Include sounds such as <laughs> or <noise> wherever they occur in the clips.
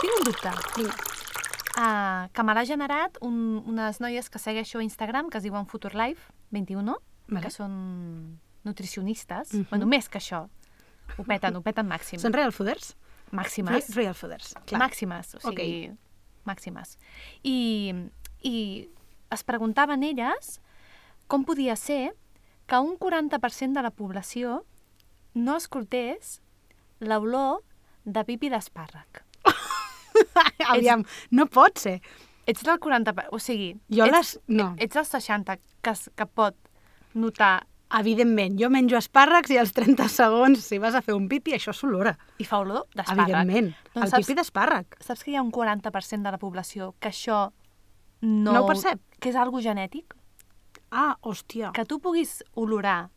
Tinc un dubte. Vinga. Uh, que me l'ha generat un, unes noies que segueixo a Instagram que es diuen Futurelife21, Vale. que són nutricionistes. Mhm. Bueno, més que això. Ho peten, ho peten màxim. Són real fooders? Màximes. Re- Real fooders, clar. Màximes, o sigui, màximes. I, I es preguntaven elles com podia ser que un 40% de la població no escoltés l'olor de pipi d'espàrrec. <laughs> Aviam, no pot ser. Ets del 40%, o sigui... Jo ets, les... No. Ets del 60% que, que pot notar Evidentment, jo menjo espàrrecs i als 30 segons, si vas a fer un pipi, això s'olora. i fa olor d'espàrrec. Evidentment. Doncs el saps- pipi d'espàrrec. Saps que hi ha un 40% de la població que això no... No ho percep? Que és algo genètic? Ah, hòstia. que tu puguis olorar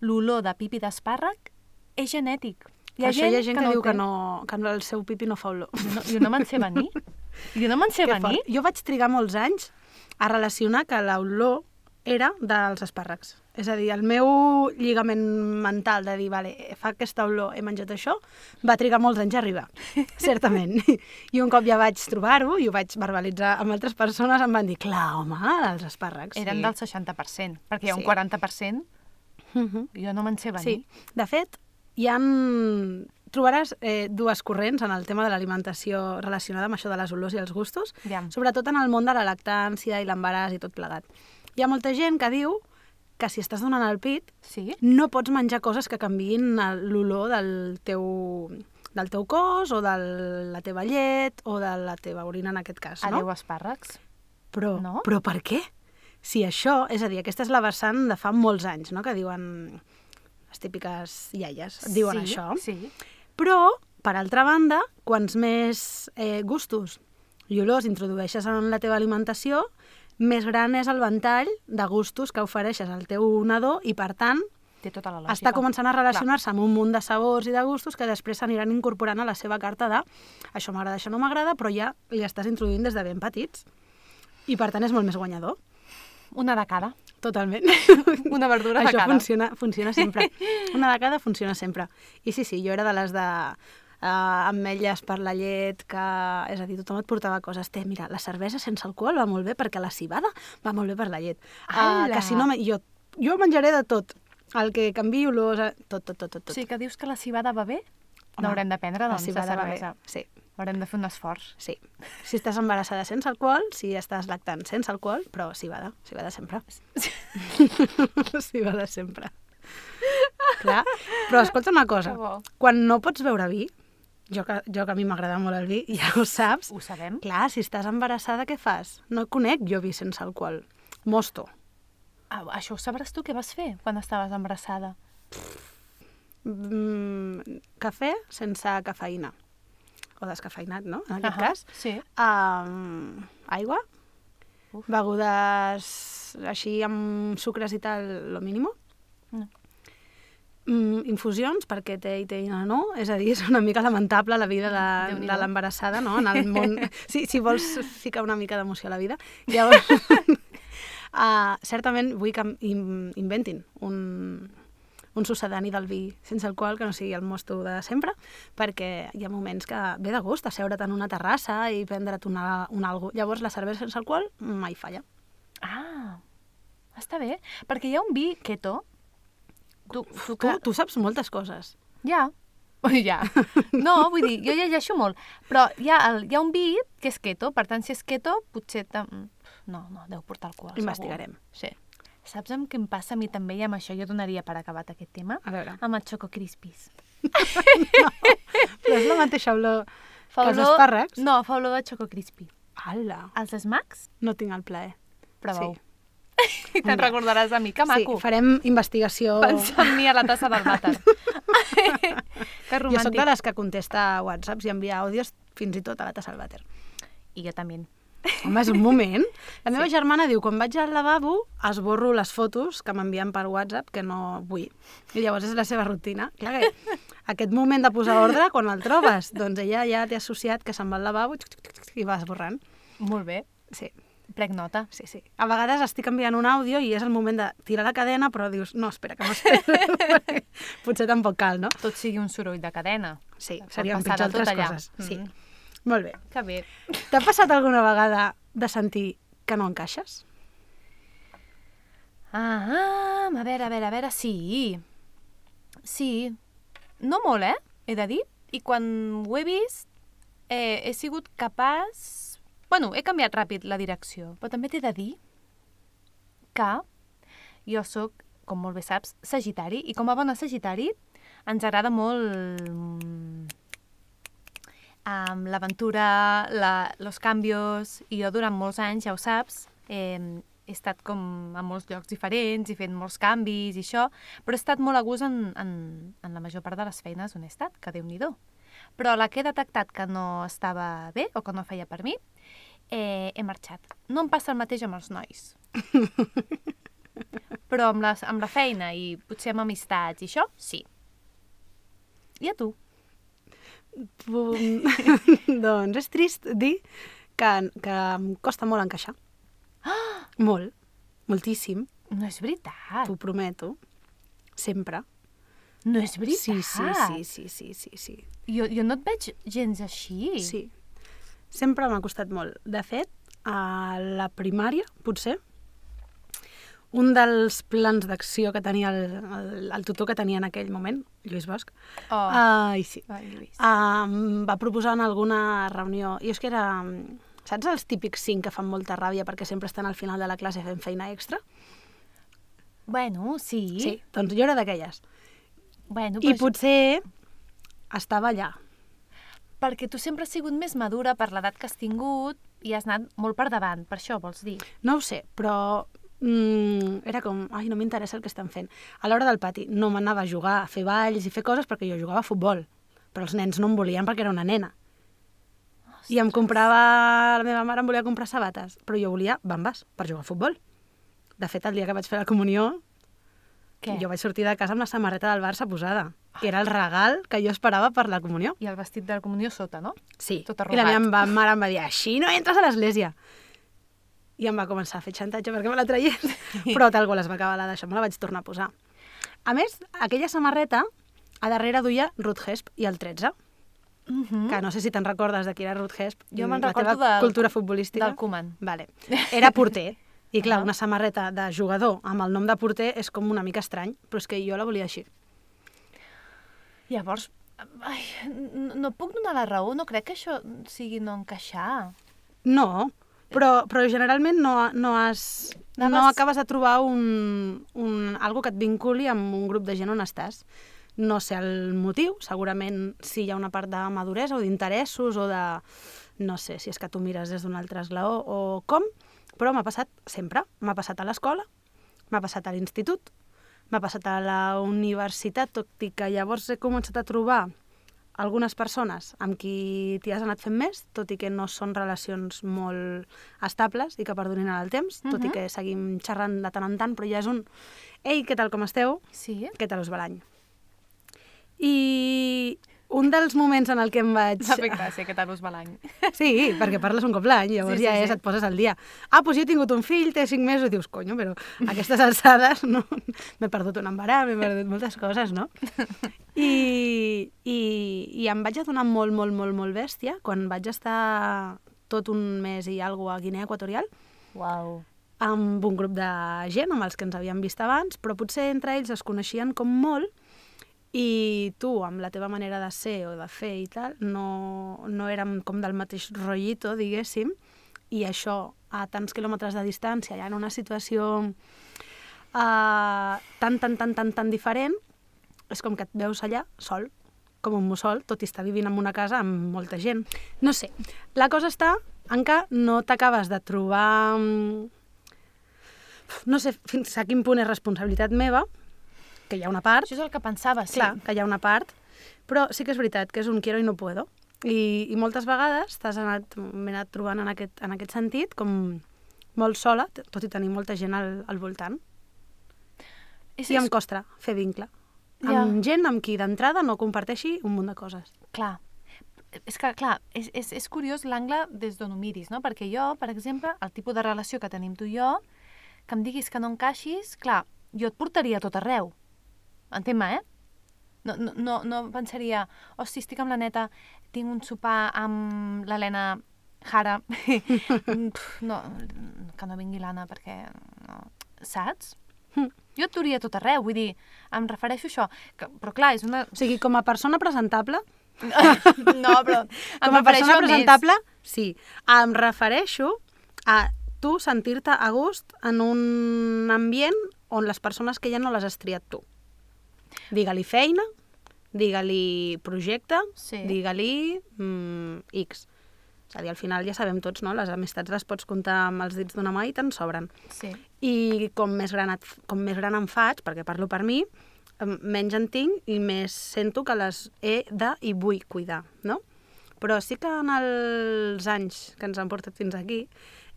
l'olor de pipi d'espàrrec és genètic. Hi ha això hi ha gent que, no diu que, no, que el seu pipi no fa olor. <laughs> No, jo no me'n sé venir. <laughs> Jo no me'n sé Que venir. fort. Jo vaig trigar molts anys a relacionar que l'olor era dels espàrrecs. És a dir, el meu lligament mental de dir, vale, fa aquesta olor, he menjat això, va trigar molts anys a arribar, <laughs> certament. I un cop ja vaig trobar-ho i ho vaig verbalitzar amb altres persones, em van dir, clar, home, els espàrrecs. Eren sí. del 60%, perquè hi ha un Sí. 40%, Mhm. jo no me'n sé venir. Sí, de fet, hi han... trobaràs eh, dues corrents en el tema de l'alimentació relacionada amb això de les olors i els gustos, Ja. sobretot en el món de la lactància i l'embaràs i tot plegat. Hi ha molta gent que diu que si estàs donant el pit Sí? no pots menjar coses que canviïn l'olor del teu, del teu cos o de la teva llet o de la teva orina en aquest cas, no? Adéu espàrrecs. Però, No? però per què? Si això, és a dir, aquesta és la vessant de fa molts anys, no?, que diuen les típiques iaies, diuen sí, això. Sí, Però, per altra banda, quants més eh, gustos i olors introdueixes en la teva alimentació, més gran és el ventall de gustos que ofereixes al teu nadó i, per tant, té tota la lògica. està començant a relacionar-se amb un munt de sabors i de gustos que després s'aniran incorporant a la seva carta de això m'agrada, això no m'agrada, però ja li estàs introduint des de ben petits. I, per tant, és molt més guanyador. Una de cada. Totalment. Una verdura de Això cada. funciona, funciona sempre. <laughs> Una de cada funciona sempre. I sí, sí, jo era de les de uh, ametlles per la llet, que, és a dir, tothom et portava coses. Té, mira, la cervesa sense alcohol va molt bé perquè la cibada va molt bé per la llet. Uh, que si no, jo, jo menjaré de tot. El que canvi olors, eh, tot, tot, tot, tot. O tot. sigui que dius que la cibada va bé? N'haurem de prendre, La doncs, de cibada va bé. cervesa. Sí, Haurem de fer un esforç. sí. Si estàs embarassada sense alcohol, si estàs lactant sense alcohol, però cibada, cibada sempre. <laughs> cibada sempre. Clar, però escolta una cosa. Quan no pots beure vi, jo que, jo que a mi m'agrada molt el vi, ja ho saps, Ho sabem. clar, si estàs embarassada, què fas? No conec jo vi sense alcohol. Mosto. Ah, això ho sabràs tu què vas fer quan estaves embarassada. Mm, cafè sense cafeïna. O descafeïnat, no? En aquest Ahà, cas. Sí. Um, aigua, Uf. begudes així amb sucres i tal, lo mínimo. No. Mm, infusions, perquè té i té i no. És a dir, és una mica lamentable la vida de, de l'embarassada, no? En el <laughs> món... Sí, si vols ficar una mica d'emoció a la vida. <laughs> Llavors, uh, <laughs> certament vull que in, inventin un, un sucedani del vi sense alcohol que no sigui el mosto de sempre, perquè hi ha moments que ve de gust asseure't en una terrassa i prendre't una, un algo. Llavors, la cervesa sense alcohol mai falla. Ah, està bé. Perquè hi ha un vi keto. Tu, tu, Tu, que... tu saps moltes coses. Ja. <laughs> Ja. No, vull dir, jo llegeixo molt, però hi ha, el, hi ha un vi que és keto, per tant, si és keto, potser... tam- No, no, deu portar alcohol, segur. Investigarem. Sí. Saps amb què em passa a mi també, i amb això jo donaria per acabat aquest tema? A veure. Amb el Choco Crispies. <laughs> Però és la mateixa olor que els espàrrecs? No, fa olor de Choco Crispy. Ala, Els Smacks? no tinc el plaer. Proveu. Sí. <laughs> I te'n recordaràs de mi, que maco. Sí, farem investigació... Pensa en mi a la tassa del vàter. <laughs> que Jo sóc romàntic. de les que contesta whatsapps i envia àudios fins i tot a la tassa del vàter. I jo també. Home, és un moment. La meva germana diu, quan vaig al lavabo, esborro les fotos que m'envien per WhatsApp que no vull. I llavors és la seva rutina. Clar que aquest moment de posar ordre, quan el trobes, doncs ella ja té associat que se'n va al lavabo i va esborrant. Molt bé. Sí, Prec nota. sí, sí. A vegades estic enviant un àudio i és el moment de tirar la cadena, però dius, no, espera, que m'espero. <laughs> Potser tampoc cal, no? Tot sigui un soroll de cadena. Sí, serien pitjor altres allà. coses. Sí. Molt bé. Que bé. T'ha passat alguna vegada de sentir que no encaixes? Ah, a veure, a veure, a veure, sí. Sí. No molt, eh? He de dir. I quan ho he vist, eh, he sigut capaç... Bueno, he canviat ràpid la direcció, però també t'he de dir que jo sóc, com molt bé saps, sagitari, i com a bona sagitari ens agrada molt um, l'aventura, la, los canvios, i jo durant molts anys, ja ho saps, eh, he estat com a molts llocs diferents i fent molts canvis i això, però he estat molt a gust en, en, en la major part de les feines on he estat, que déu nhi Però la que he detectat que no estava bé o que no feia per mi, eh, he marxat. No em passa el mateix amb els nois. <laughs> Però amb, les, amb la feina i potser amb amistats i això, sí. I a tu? <laughs> Doncs és trist dir que, que em costa molt encaixar. <gasps> Molt. Moltíssim. No és veritat. T'ho prometo. Sempre. No és veritat. Sí, sí, sí, sí, sí, sí, sí. Jo, jo no et veig gens així. Sí. Sempre m'ha costat molt. De fet, a la primària, potser, un dels plans d'acció que tenia el, el, el tutor que tenia en aquell moment, Lluís Bosch, Oh. ai, sí, Ai, Lluís. um, va proposar en alguna reunió, i és que era, saps els típics cinc que fan molta ràbia perquè sempre estan al final de la classe fent feina extra? Bueno, sí. Sí, doncs jo era d'aquelles. Bueno, I però això- potser estava allà. perquè tu sempre has sigut més madura per l'edat que has tingut i has anat molt per davant, per això vols dir. No ho sé, però mm, era com, ai, no m'interessa el que estan fent. A l'hora del pati no m'anava a jugar, a fer balls i fer coses perquè jo jugava a futbol, però els nens no em volien perquè era una nena. I em comprava, la meva mare em volia comprar sabates, però jo volia bambes per jugar a futbol. De fet, el dia que vaig fer la comunió, Què? jo vaig sortir de casa amb la samarreta del Barça posada, que era el regal que jo esperava per la comunió. I el vestit de la comunió sota, no? Sí, Tot i la arrugat. meva mare em va dir, així no entres a l'església. I em va començar a fer xantatge perquè me la traiés, però tal qual es va acabar la d'això, me la vaig tornar a posar. A més, aquella samarreta, a darrere duia Ruth Hesp i el 13, Uh -huh. que no sé si te'n recordes de qui era Ruth Hesp, Jo me'n la recordo teva del- cultura futbolística. del Koeman. Vale. Era porter, i clar, Ah. una samarreta de jugador amb el nom de porter és com una mica estrany, però és que jo la volia així. Llavors, ai, no, no puc donar la raó, no crec que això sigui no encaixar. No, però, però generalment no, no, has, no Anaves- acabes de trobar un, un, algo que et vinculi amb un grup de gent on estàs. No sé el motiu, segurament si hi ha una part de maduresa o d'interessos o de... No sé si és que tu mires des d'un altre esglaó o com, però m'ha passat sempre. M'ha passat a l'escola, m'ha passat a l'institut, m'ha passat a la universitat, tot i que llavors he començat a trobar algunes persones amb qui t'hi has anat fent més, tot i que no són relacions molt estables i que perdonin el temps, tot i Mhm. que seguim xerrant de tant en tant, però ja és un «Ei, què tal, com esteu? Sí? Què tal us va l'any?» I un dels moments en el que em vaig... M'ha fet gràcia que tal us va l'any. <laughs> Sí, perquè parles un cop l'any, llavors Sí, sí, ja és, sí. et poses al dia. Ah, doncs jo he tingut un fill, té cinc mesos, i dius, conyo, però a aquestes alçades no, m'he perdut un embaràs, m'he perdut moltes coses, no? <laughs> I, i, I em vaig adonar molt, molt, molt, molt bèstia quan vaig estar tot un mes i alguna a Guinea Equatorial Uau. amb un grup de gent amb els que ens havíem vist abans, però potser entre ells es coneixien com molt i tu, amb la teva manera de ser o de fer i tal, no, no érem com del mateix rotllito, diguéssim, i això a tants quilòmetres de distància, ja en una situació uh, tan, tan, tan, tan, tan diferent, és com que et veus allà sol, com un mussol, tot i estar vivint en una casa amb molta gent. No sé, la cosa està en que no t'acabes de trobar... mm, No sé fins a quin punt és responsabilitat meva, que hi ha una part, Això és el que pensava, sí. clar, que hi ha una part, però sí que és veritat que és un quiero i no puedo. I, i moltes vegades t'has anat, m'he anat trobant en aquest, en aquest sentit com molt sola, tot i tenir molta gent al, al voltant. És, I em costa fer vincle. Ja. Amb gent amb qui d'entrada no comparteixi un munt de coses. clar. És que, clar, és, és, és curiós l'angle des d'on ho miris, no? Perquè jo, per exemple, el tipus de relació que tenim tu i jo, que em diguis que no encaixis, clar, jo et portaria a tot arreu. Entén-me, eh? No, no, no, no pensaria, hosti, estic amb la neta, tinc un sopar amb l'Helena Jara. <laughs> No, que no vingui l'Anna perquè... No. Saps? Hm. Jo et duria tot arreu, vull dir, em refereixo a això. Que, però clar, és una... O sigui, com a persona presentable, <laughs> no, però em com a persona a més. presentable, sí. Em refereixo a tu sentir-te a gust en un ambient on les persones que ha no les has triat tu. Digue-li feina, digue-li projecte, Sí. digue-li mm, X. És a dir, al final ja sabem tots, no? Les amistats les pots comptar amb els dits d'una mà i te'n sobren. Sí. I com més gran, et, com més gran em faig, perquè parlo per mi, menys en tinc i més sento que les he de i vull cuidar, no? Però sí que en els anys que ens han portat fins aquí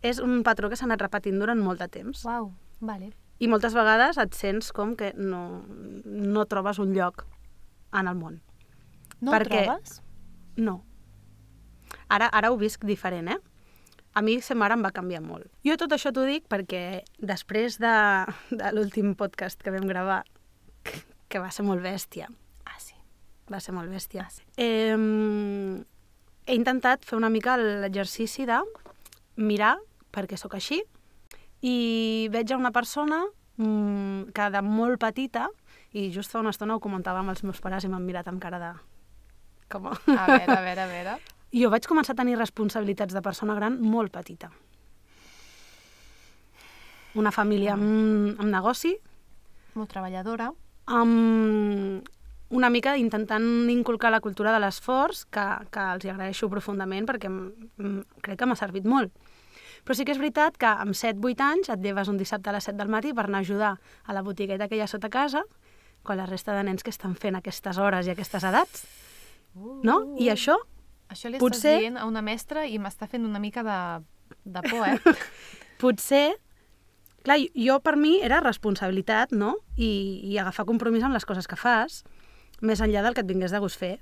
és un patró que s'ha anat repetint durant molt de temps. Uau, vale. I moltes vegades et sents com que no, no trobes un lloc en el món. No Perquè- trobes? No. Ara, ara ho visc diferent, eh? A mi sa mare em va canviar molt. Jo tot això t'ho dic perquè després de, de l'últim podcast que vam gravar, que, que va ser molt bèstia, Ah, sí. va ser molt bèstia, Ah, sí. eh, he intentat fer una mica l'exercici de mirar perquè sóc així i veig a una persona mm, que de molt petita, i just fa una estona ho comentava amb els meus pares i m'han mirat amb cara de... Com a... A veure, a veure, a veure. Jo vaig començar a tenir responsabilitats de persona gran molt petita. Una família amb, amb negoci, Molt treballadora. amb una mica intentant inculcar la cultura de l'esforç, que, que els hi agraeixo profundament perquè crec que m'ha servit molt. Però sí que és veritat que amb 7-8 anys et lleves un dissabte a les 7 del matí per anar a ajudar a la botigueta que hi ha sota casa, quan la resta de nens que estan fent aquestes hores i aquestes edats, no? I això Això li potser- estàs dient a una mestra i m'està fent una mica de, de por, eh? <laughs> potser... Clar, jo per mi era responsabilitat, no? I, I agafar compromís amb les coses que fas, més enllà del que et vingués de gust fer.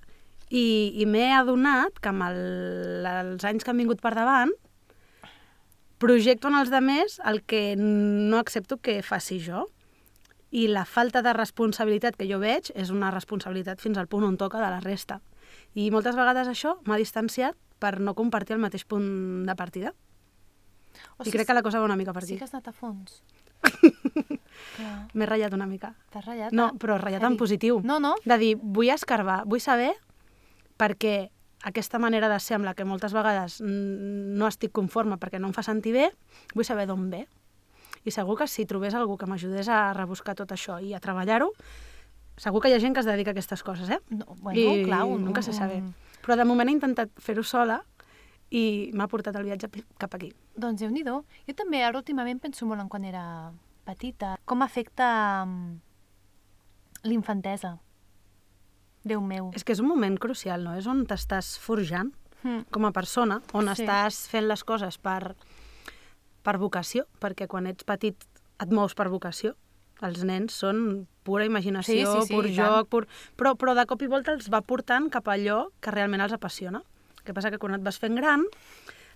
I, i m'he adonat que amb el, els anys que han vingut per davant projecto en els demés el que no accepto que faci jo. I la falta de responsabilitat que jo veig és una responsabilitat fins al punt on toca de la resta. I moltes vegades això m'ha distanciat per no compartir el mateix punt de partida. O I crec que la cosa va una mica per Sí aquí. que has anat a fons. <laughs> M'he ratllat una mica. t'has ratllat. No, ah, però ratllat en positiu. No, no. De dir, vull escarbar, vull saber perquè aquesta manera de ser amb la que moltes vegades no estic conforme perquè no em fa sentir bé, vull saber d'on ve. I segur que si trobés algú que m'ajudés a rebuscar tot això i a treballar-ho, segur que hi ha gent que es dedica a aquestes coses, eh? no bueno, I clar, un, nunca un, se sabe. Però de moment he intentat fer-ho sola i m'ha portat el viatge cap aquí. Doncs déu nhi Jo també ara últimament penso molt en quan era petita. Com afecta mm, l'infantesa. Déu meu. És que és un moment crucial, no? És on t'estàs forjant Mm. com a persona, on sí. estàs fent les coses per, per vocació, perquè quan ets petit et mous per vocació. Els nens són pura imaginació, Sí, sí, sí, pur joc, pur... Però, però de cop i volta els va portant cap a allò que realment els apassiona. El que passa que quan et vas fent gran,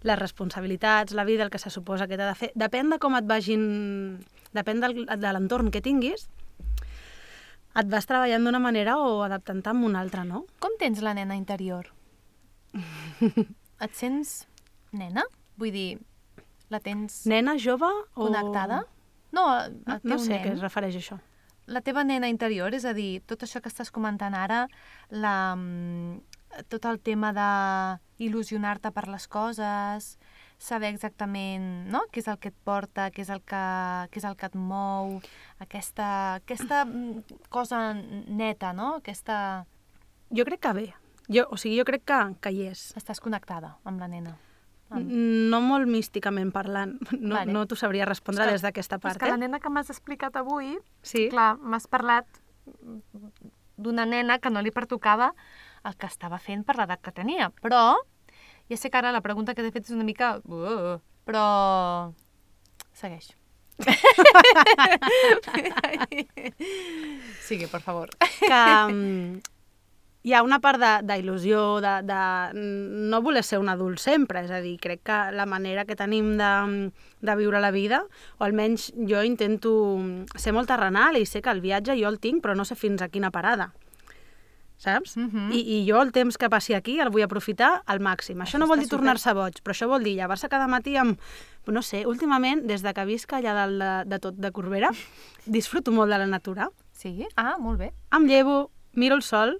les responsabilitats, la vida, el que se suposa que t'ha de fer, depèn de com et vagin... Depèn del, de l'entorn que tinguis, et vas treballant d'una manera o adaptant-te amb una altra, no? Com tens la nena interior? <laughs> Et sents nena? Vull dir, la tens Nena, jove o... connectada? No, el No, sé a què es refereix això. La teva nena interior, és a dir, tot això que estàs comentant ara, la, mm, tot el tema de il·lusionar-te per les coses, saber exactament no? què és el que et porta, què és el que, què és el que et mou, aquesta, aquesta mm, cosa neta, no? Aquesta... Jo crec que bé. Jo, o sigui, jo crec que, que hi és. Estàs connectada amb la nena. No molt místicament parlant. <laughs> No, Vale. no t'ho sabria respondre És que- des d'aquesta És part, que la eh? nena que m'has explicat avui, Sí. clar, m'has parlat d'una nena que no li pertocava el que estava fent per l'edat que tenia. Però, ja sé que ara la pregunta que t'he fet és una mica... Uh, però... Segueix. <laughs> Sigue, por favor. que mm, hi ha una part d'il·lusió, de, de, de no voler ser un adult sempre, és a dir, crec que la manera que tenim de, de viure la vida, o almenys jo intento ser molt terrenal i sé que el viatge jo el tinc, però no sé fins a quina parada. saps? Mhm. I, I jo el temps que passi aquí el vull aprofitar al màxim. Això, Això no vol dir tornar-se boig, però això vol dir llevar-se cada matí amb... No sé, últimament, des de que visc allà dalt de, de tot de Corbera, <laughs> disfruto molt de la natura. Sí? Ah, molt bé. Em llevo, miro el sol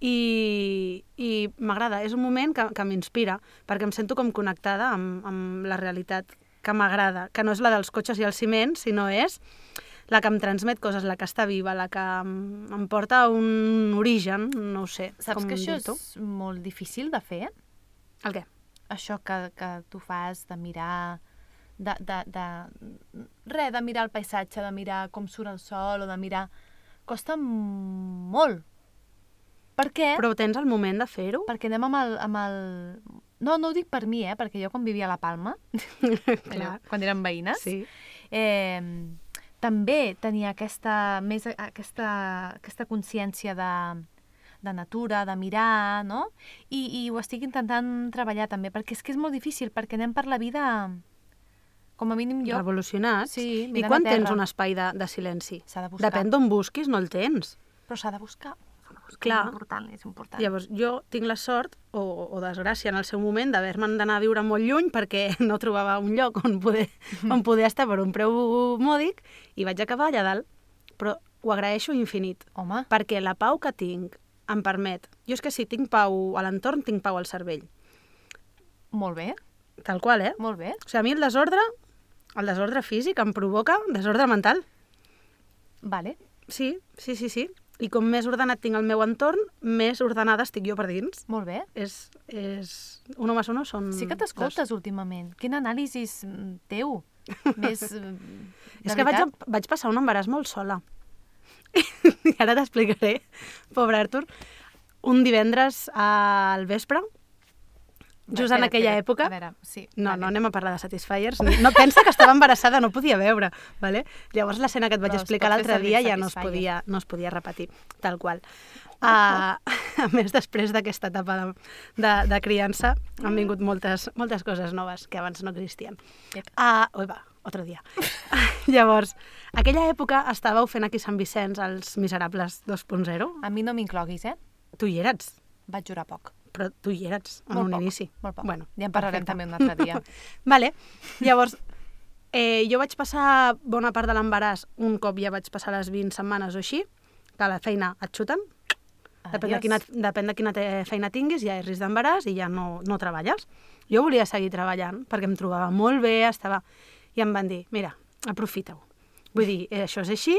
i, i m'agrada. És un moment que, que m'inspira, perquè em sento com connectada amb, amb la realitat que m'agrada, que no és la dels cotxes i el ciment, sinó és la que em transmet coses, la que està viva, la que em, em porta a un origen, no ho sé. Saps com que això és molt difícil de fer? El què? Això que, que tu fas de mirar... De, de, de... Res, de mirar el paisatge, de mirar com surt el sol, o de mirar... Costa molt. Per què? Però tens el moment de fer-ho? Perquè anem amb el, amb el... No, no ho dic per mi, eh? Perquè jo quan vivia a la Palma, <laughs> allò, quan érem veïnes, Sí. eh, també tenia aquesta, més aquesta, aquesta consciència de, de natura, de mirar, no? I, I ho estic intentant treballar també, perquè és que és molt difícil, perquè anem per la vida, com a mínim jo, Revolucionats. Sí, I quan tens un espai de, de silenci? s'ha de buscar. Depèn d'on busquis, no el tens. Però s'ha de buscar. Buscar. Clar. És important, és important. Llavors, jo tinc la sort, o, o desgràcia en el seu moment, d'haver-me'n d'anar a viure molt lluny perquè <laughs> no trobava un lloc on poder, <laughs> on poder estar per un preu mòdic i vaig acabar allà dalt. Però ho agraeixo infinit, Home, perquè la pau que tinc em permet... Jo és que si tinc pau a l'entorn, tinc pau al cervell. molt bé, Tal qual, eh? molt bé. O sigui, a mi el desordre, el desordre físic em provoca desordre mental. Vale. Sí, sí, sí, sí. I com més ordenat tinc el meu entorn, més ordenada estic jo per dins. Molt bé. És, és... Uno más uno són... Sí que dos. t'escoltes últimament. Quin anàlisi mm, teu? <laughs> Més... de És que vaig, vaig passar un embaràs molt sola. <laughs> I ara t'explicaré, pobre Artur. Un divendres al vespre, just en aquella espera, època... A veure, sí. No, vale. no anem a parlar de Satisfyers. No pensa que estava embarassada, no podia veure. Vale? Llavors l'escena que et vaig Però explicar l'altre dia ja no es, podia, no es podia repetir, tal qual. Uh, <laughs> a més, després d'aquesta etapa de, de, de criança han vingut moltes, moltes coses noves que abans no existien. Uh, ui, va, otro dia. <laughs> <laughs> Llavors, aquella època estàveu fent aquí Sant Vicenç els Miserables 2.0. A mi no m'incloguis, eh? Tu hi eres, Vaig jurar poc. Però tu hi eres en Molt un poc, inici. molt poc. Bueno, Ja en parlarem perfecte. també un altre dia. <laughs> Vale. Llavors, eh, jo vaig passar bona part de l'embaràs, un cop ja vaig passar les 20 setmanes o així, que a la feina et xuten, depèn de, quina, depèn de quina feina tinguis, ja és risc d'embaràs i ja no, no treballes. Jo volia seguir treballant perquè em trobava molt bé, estava... I em van dir, mira, aprofita-ho. Vull dir, eh, això és així,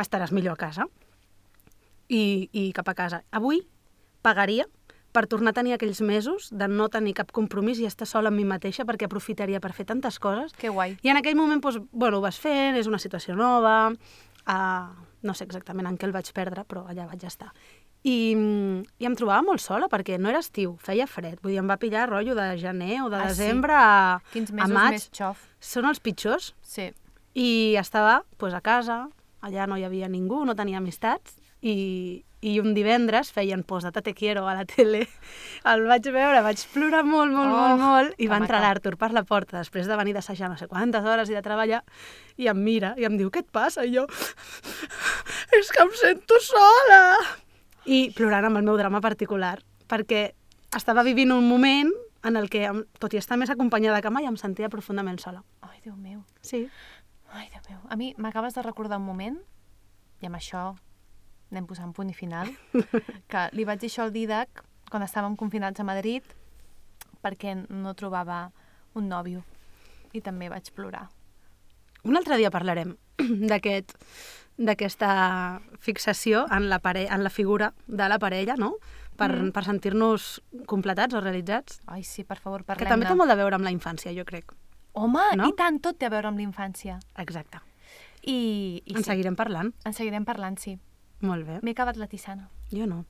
estaràs millor a casa. I, I cap a casa. Avui pagaria per tornar a tenir aquells mesos de no tenir cap compromís i estar sola amb mi mateixa perquè aprofitaria per fer tantes coses. Que guai. I en aquell moment, doncs, bueno, ho vas fent, és una situació nova, uh, no sé exactament en què el vaig perdre, però allà vaig estar. I, I em trobava molt sola, perquè no era estiu, feia fred. Vull dir, em va pillar rotllo de gener o de Ah, sí? desembre a, Quins a mesos maig. més xof. Són els pitjors. Sí. I estava pues, a casa, allà no hi havia ningú, no tenia amistats, i, i un divendres feien Posata te quiero a la tele. El vaig veure, vaig plorar molt, molt, Oh, molt, molt, i va entrar l'Artur per la porta després de venir d'assajar no sé quantes hores i de treballar, i em mira i em diu, què et passa? I jo, és que em sento sola! I plorant amb el meu drama particular, perquè estava vivint un moment en el que, tot i estar més acompanyada que mai, em sentia profundament sola. Ai, Déu meu. Sí. Ai, Déu meu. A mi m'acabes de recordar un moment, i amb això anem posant punt i final, <laughs> que li vaig dir això al Didac quan estàvem confinats a Madrid perquè no trobava un nòvio. I també vaig plorar. Un altre dia parlarem <clears throat> d'aquest d'aquesta fixació en la, pare en la figura de la parella, no? Per, mm. per sentir-nos completats o realitzats. Ai, sí, per favor, Que parlem-ne. també té molt a veure amb la infància, jo crec. Home, No? i tant, tot té a veure amb la infància. Exacte. I, i en sí, seguirem parlant. en seguirem parlant, sí. Molt bé. M'he acabat la tisana. Jo no.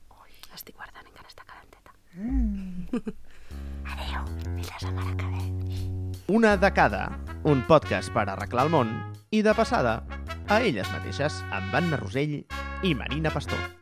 L'estic guardant, encara està calenteta. Mm. <laughs> Adéu. Fins la setmana que ve. Una de cada, un podcast per arreglar el món i de passada a elles mateixes amb Anna Rosell i Marina Pastor.